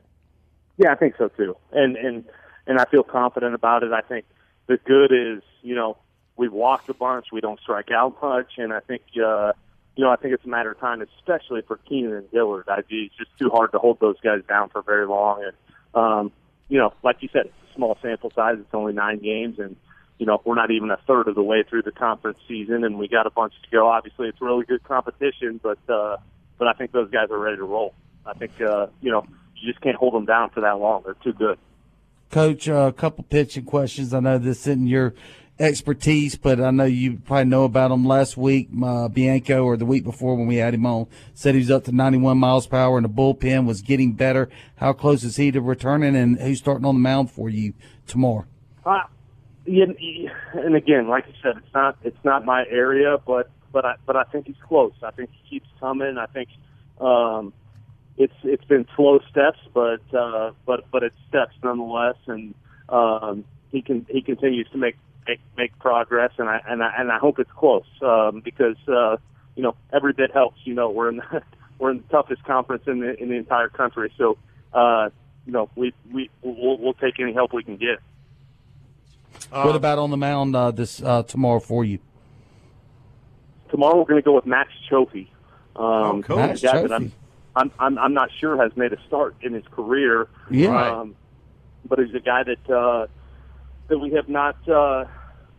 Yeah, I think so too, and and and I feel confident about it. I think the good is you know we've walked a bunch, we don't strike out much, and I think uh, you know I think it's a matter of time, especially for Keenan and Dillard. I it's just too hard to hold those guys down for very long, and um, you know, like you said, small sample size. It's only nine games, and you know we're not even a third of the way through the conference season, and we got a bunch to go. Obviously, it's really good competition, but uh, but I think those guys are ready to roll. I think uh, you know you just can't hold them down for that long. They're too good. Coach, uh, a couple pitching questions. I know this isn't your expertise, but I know you probably know about him. Last week, uh, Bianco, or the week before when we had him on, said he was up to 91 miles per hour and the bullpen was getting better. How close is he to returning, and who's starting on the mound for you tomorrow? Uh, and again, like you said, it's not it's not my area, but but I but I think he's close. I think he keeps coming. I think um, it's it's been slow steps, but uh, but but it's steps nonetheless, and um, he can he continues to make make, make progress, and I and I and I hope it's close um, because uh, you know every bit helps. You know we're in the, we're in the toughest conference in the in the entire country, so uh, you know we we we'll, we'll take any help we can get. what about on the mound uh, this uh, tomorrow for you? tomorrow we're going to go with Max Cioffi. Um, Oh, cool. Max guy that I'm, I'm, I'm, I'm not sure has made a start in his career. Yeah. Um, but he's a guy that uh, that we have not uh,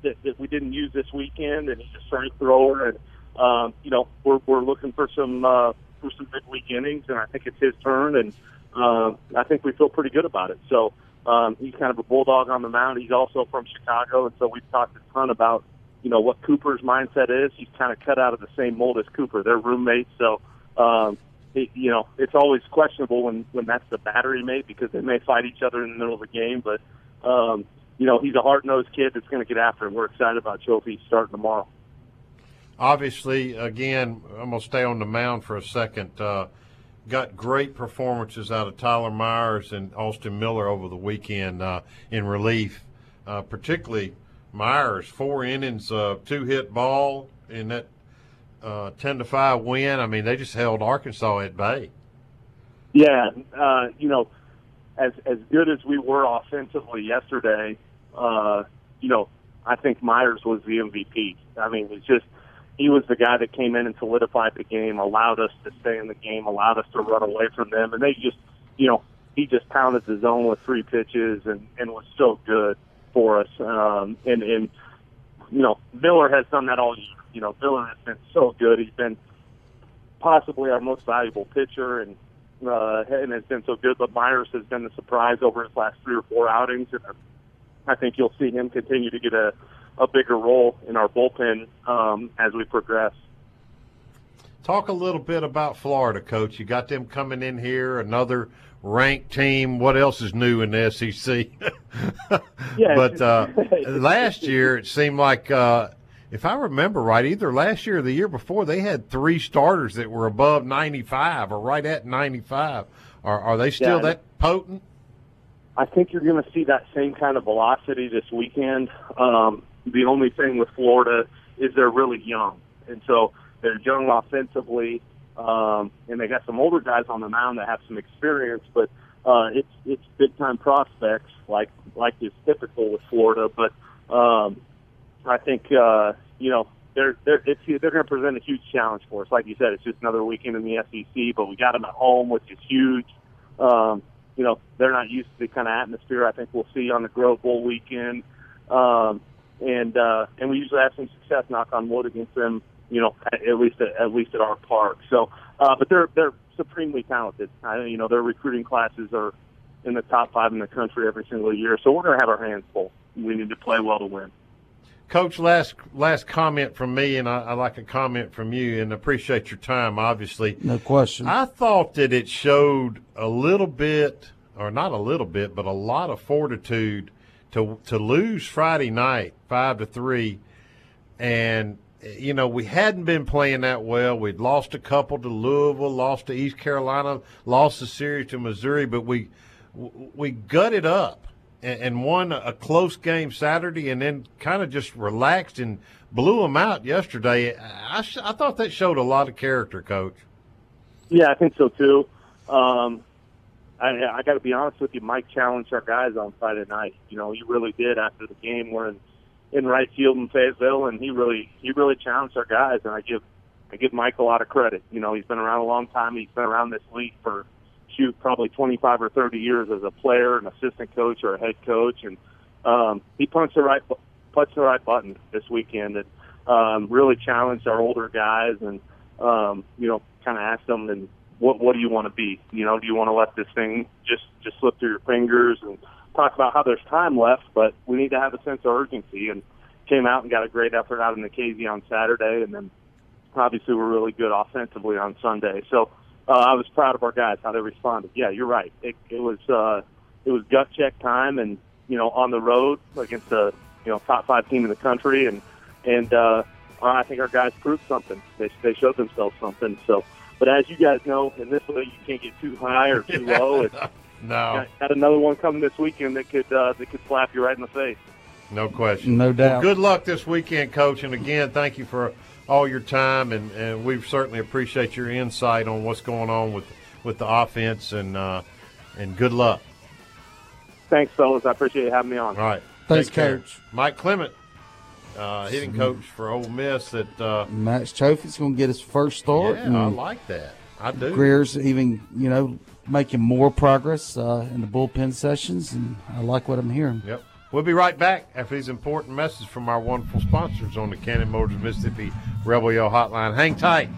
that, that we didn't use this weekend, and he's a strength thrower, and um, you know we're we're looking for some uh, for some big week innings, and I think it's his turn, and um, I think we feel pretty good about it. So um, he's kind of a bulldog on the mound. He's also from Chicago, and so we've talked a ton about you know what Cooper's mindset is. He's kind of cut out of the same mold as Cooper. They're roommates, so um, you know it's always questionable when when that's the battery mate because they may fight each other in the middle of the game. But um, you know he's a hard nosed kid that's going to get after him. We're excited about Cioffi starting tomorrow. Obviously, again, I'm going to stay on the mound for a second. Uh, got great performances out of Tyler Myers and Austin Miller over the weekend uh, in relief, uh, particularly Myers, four innings, uh, two hit ball in that uh, 10 to 5 win. I mean, they just held Arkansas at bay. Yeah, uh, you know, as as good as we were offensively yesterday, uh, you know, I think Myers was the MVP. I mean, it's just he was the guy that came in and solidified the game, allowed us to stay in the game, allowed us to run away from them, and they just, you know, he just pounded the zone with three pitches and and was so good for us. Um, and and you know Miller has done that all year. You know Miller has been so good. He's been possibly our most valuable pitcher and uh, and has been so good. But Myers has been the surprise over his last three or four outings, and I think you'll see him continue to get a a bigger role in our bullpen um, as we progress. Talk a little bit about Florida, Coach. You got them coming in here, another ranked team. What else is new in the SEC? yeah, but uh, last year it seemed like, uh, if I remember right, either last year or the year before, they had three starters that were above 95 or right at 95. Are, are they still Yeah. that potent? I think you're going to see that same kind of velocity this weekend. Um, the only thing with Florida is they're really young, and so they're young offensively, um, and they got some older guys on the mound that have some experience. But uh, it's it's big time prospects, like like is typical with Florida. But um, I think uh, you know they're they're it's, they're going to present a huge challenge for us. Like you said, it's just another weekend in the SEC, but we got them at home, which is huge. Um, you know, they're not used to the kind of atmosphere I think we'll see on the Grove Bowl weekend. Um, and uh, and we usually have some success, knock on wood, against them. You know, at, at least at, at least at our park. So, uh, but they're they're supremely talented. I, you know, their recruiting classes are in the top five in the country every single year. So we're going to have our hands full. We need to play well to win. Coach, last last comment from me, and I, I like a comment from you, and appreciate your time. Obviously, No question. I thought that it showed a little bit, or not a little bit, but a lot of fortitude to to lose Friday night five to three, and you know we hadn't been playing that well. We'd lost a couple to Louisville, lost to East Carolina, lost the series to Missouri, but we we gutted up and, and won a close game Saturday, and then kind of just relaxed and blew them out yesterday. I, sh- I thought that showed a lot of character, Coach. Yeah, I think so too. Um, I, I got to be honest with you. Mike challenged our guys on Friday night. You know, he really did. After the game, we're in, in right field in Fayetteville, and he really he really challenged our guys. And I give I give Mike a lot of credit. You know, he's been around a long time. He's been around this league for shoot probably 25 or 30 years as a player, an assistant coach, or a head coach, and um, he punched the right punched the right button this weekend and um, really challenged our older guys and um, you know kind of asked them and what what do you want to be? You know, do you want to let this thing just just slip through your fingers and talk about how there's time left, but we need to have a sense of urgency and came out and got a great effort out in the KZ on Saturday and then obviously we're really good offensively on Sunday. So uh, I was proud of our guys how they responded. Yeah, you're right. It, it was uh, it was gut check time, and you know on the road against a you know top five team in the country, and and uh, I think our guys proved something. They they showed themselves something. So, but as you guys know, in this league you can't get too high or too low. It's, No, got, got another one coming this weekend that could uh, that could slap you right in the face. no question. No doubt. Well, good luck this weekend, Coach. And again, thank you for all your time, and, and we certainly appreciate your insight on what's going on with with the offense, and uh, and good luck. Thanks, fellas. I appreciate you having me on. All right. Thanks, Take care. Coach. Mike Clement, uh, hitting coach for Ole Miss. That uh, Max Cioffi's going to get his first start. yeah, I like that. I do. Greer's even, you know, making more progress uh, in the bullpen sessions, and I like what I'm hearing. Yep. We'll be right back after these important messages from our wonderful sponsors on the Cannon Motors Mississippi Rebel Yell Hotline. Hang tight.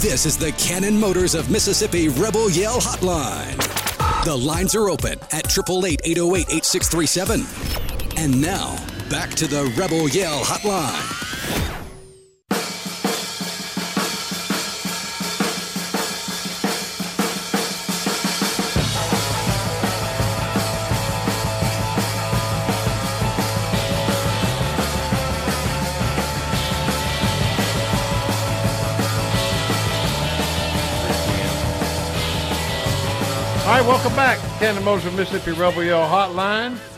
This is the Cannon Motors of Mississippi Rebel Yell Hotline. The lines are open at 888 808 8637. And now, back to the Rebel Yell Hotline. All right, welcome back. Cannon Motors of Mississippi Rebel Yell Hotline.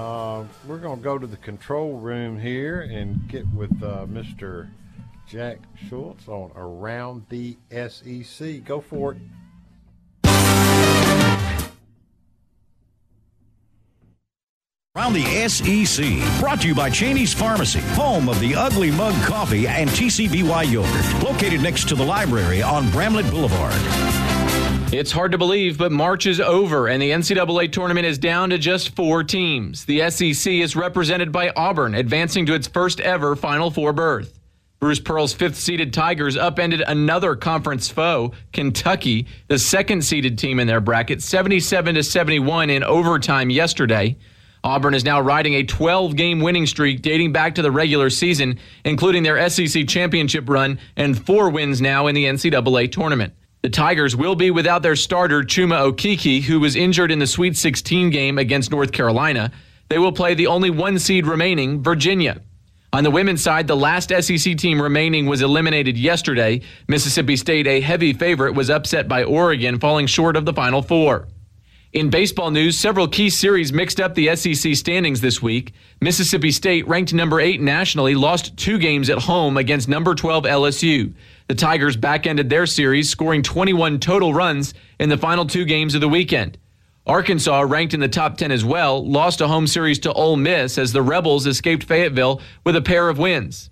Uh, we're going to go to the control room here and get with uh, Mr. Jack Schultz on Around the SEC. Go for it. Around the SEC, brought to you by Cheney's Pharmacy, home of the Ugly Mug Coffee and TCBY Yogurt, located next to the library on Bramlett Boulevard. It's hard to believe, but March is over and the NCAA tournament is down to just four teams. The SEC is represented by Auburn, advancing to its first ever Final Four berth. Bruce Pearl's fifth seeded Tigers upended another conference foe, Kentucky, the second seeded team in their bracket, 77 to 71 in overtime yesterday. Auburn is now riding a 12 game winning streak dating back to the regular season, including their SEC championship run and four wins now in the NCAA tournament. The Tigers will be without their starter, Chuma Okeke, who was injured in the Sweet 16 game against North Carolina. They will play the only one seed remaining, Virginia. On the women's side, the last SEC team remaining was eliminated yesterday. Mississippi State, a heavy favorite, was upset by Oregon, falling short of the Final Four. In baseball news, several key series mixed up the SEC standings this week. Mississippi State, ranked number 8 nationally, lost two games at home against number 12 LSU. The Tigers back-ended their series, scoring 21 total runs in the final two games of the weekend. Arkansas, ranked in the top 10 as well, lost a home series to Ole Miss as the Rebels escaped Fayetteville with a pair of wins.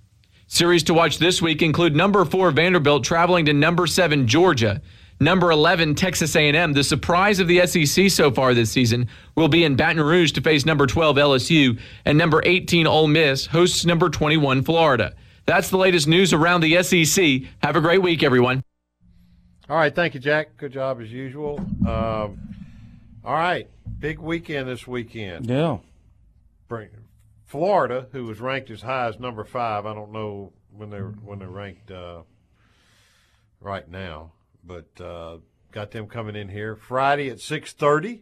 Series to watch this week include number 4 Vanderbilt traveling to number 7 Georgia. Number 11 Texas A&M, the surprise of the SEC so far this season, will be in Baton Rouge to face number 12 LSU and number 18 Ole Miss hosts number 21 Florida. That's the latest news around the SEC. Have a great week everyone. All right, thank you Jack. Good job as usual. Um, all right, big weekend this weekend. Yeah. Bring Florida, who was ranked as high as number 5. I don't know when they're when they're ranked uh, right now but uh, got them coming in here Friday at 6:30,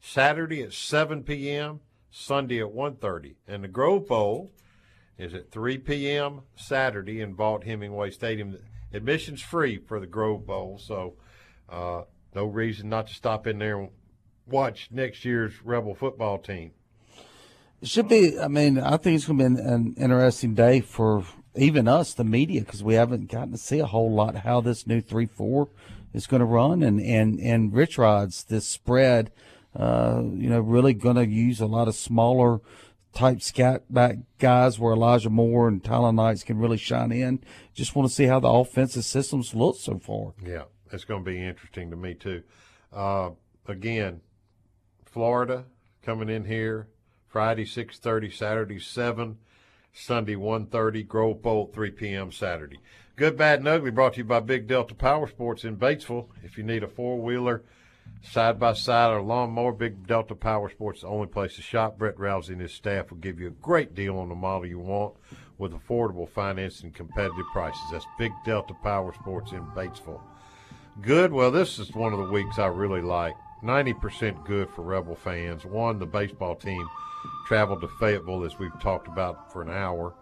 Saturday at 7 p.m., Sunday at 1:30, and the Grove Bowl is at 3 p.m. Saturday in Vaught Hemingway Stadium. Admission's free for the Grove Bowl, so uh, no reason not to stop in there and watch next year's Rebel football team. It should be. I mean, I think it's going to be an, an interesting day for even us, the media, because we haven't gotten to see a whole lot how this new three four is going to run, and and and Rich Rod's this spread, uh, you know, really going to use a lot of smaller type scat back guys where Elijah Moore and Tylan Knights can really shine in. Just want to see how the offensive systems look so far. Yeah, it's going to be interesting to me too. Uh, again, Florida coming in here Friday six thirty, Saturday seven. Sunday 1.30, Grove Bowl 3 p.m. Saturday. Good, Bad, and Ugly brought to you by Big Delta Power Sports in Batesville. If you need a four-wheeler, side-by-side, or lawnmower, Big Delta Power Sports is the only place to shop. Brett Rousey and his staff will give you a great deal on the model you want with affordable financing and competitive prices. That's Big Delta Power Sports in Batesville. Good, well, this is one of the weeks I really like. 90% good for Rebel fans. One, the baseball team – traveled to Fayetteville, as we've talked about for an hour,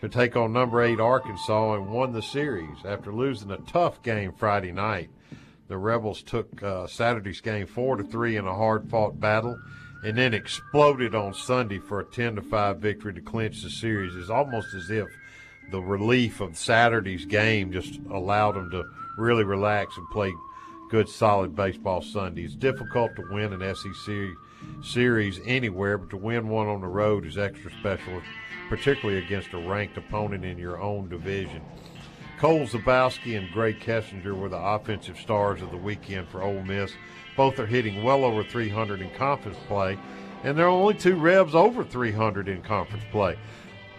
to take on number eight Arkansas and won the series after losing a tough game Friday night. The Rebels took uh, Saturday's game four to three in a hard-fought battle, and then exploded on Sunday for a ten to five victory to clinch the series. It's almost as if the relief of Saturday's game just allowed them to really relax and play good, solid baseball Sunday. It's difficult to win an SEC series anywhere, but to win one on the road is extra special, particularly against a ranked opponent in your own division. Cole Zabowski and Grae Kessinger were the offensive stars of the weekend for Ole Miss. Both are hitting well over 300 in conference play, and there are only two Rebs over 300 in conference play.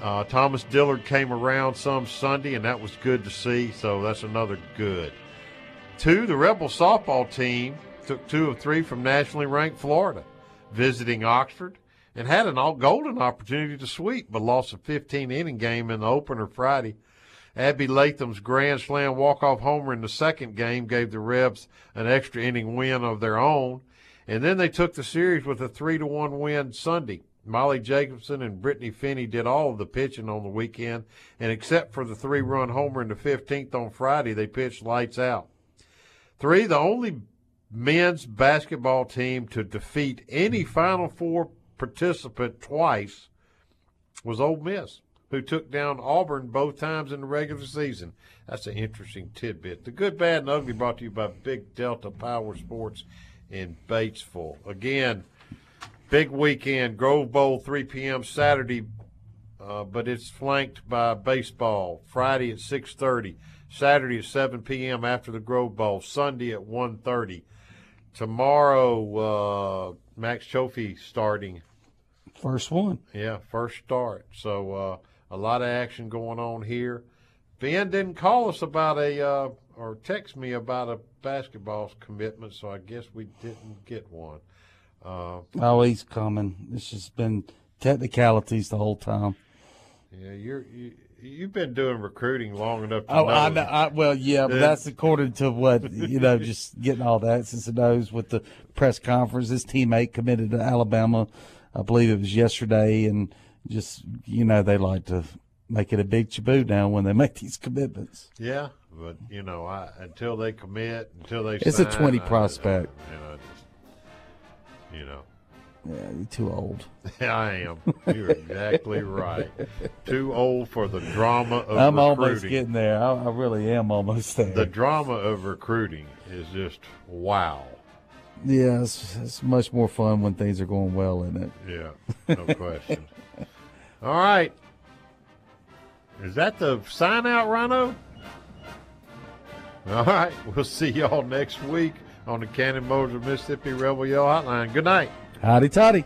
Uh, Thomas Dillard came around some Sunday, and that was good to see, so that's another good. Two, the Rebel softball team took two of three from nationally ranked Florida visiting Oxford and had an all golden opportunity to sweep, but lost a 15 inning game in the opener Friday. Abby Latham's grand slam walk-off homer in the second game gave the Rebs an extra inning win of their own, and then they took the series with a three to one win Sunday. Molly Jacobson and Brittany Finney did all of the pitching on the weekend, and except for the three-run homer in the 15th on Friday, they pitched lights out. Three, the only men's basketball team to defeat any Final Four participant twice was Ole Miss, who took down Auburn both times in the regular season. That's an interesting tidbit. The good, bad, and ugly brought to you by Big Delta Power Sports in Batesville. Again, big weekend. Grove Bowl, 3 p.m. Saturday, uh, but it's flanked by baseball. Friday at 6:30, Saturday at 7 p.m. after the Grove Bowl, Sunday at 1:30. Tomorrow, uh, Max Cioffi starting. First one. Yeah, first start. So uh, a lot of action going on here. Ben didn't call us about a uh, or text me about a basketball commitment, so I guess we didn't get one. Uh, Oh, he's coming. This has been technicalities the whole time. yeah, you're you, you've been doing recruiting long enough. To Oh, know I, know, I well, yeah, but that's according to what you know. Just getting all that since it knows with the press conference. His teammate committed to Alabama, I believe it was yesterday, and just you know they like to make it a big chaboo now when they make these commitments. Yeah, but you know, I, until they commit, until they It's a 20 I- prospect. I- you know, just, you know. Yeah, you're too old. I am. You're exactly right. Too old for the drama of I'm recruiting. almost getting there. I, I really am almost there. The drama of recruiting is just wow. yeah, it's, it's much more fun when things are going well in it. Yeah, no question. All right. Is that the sign out, Rhino? All right. We'll see y'all next week on the Cannon Motors of Mississippi Rebel Yell Hotline. Good night. Hotty Toddy.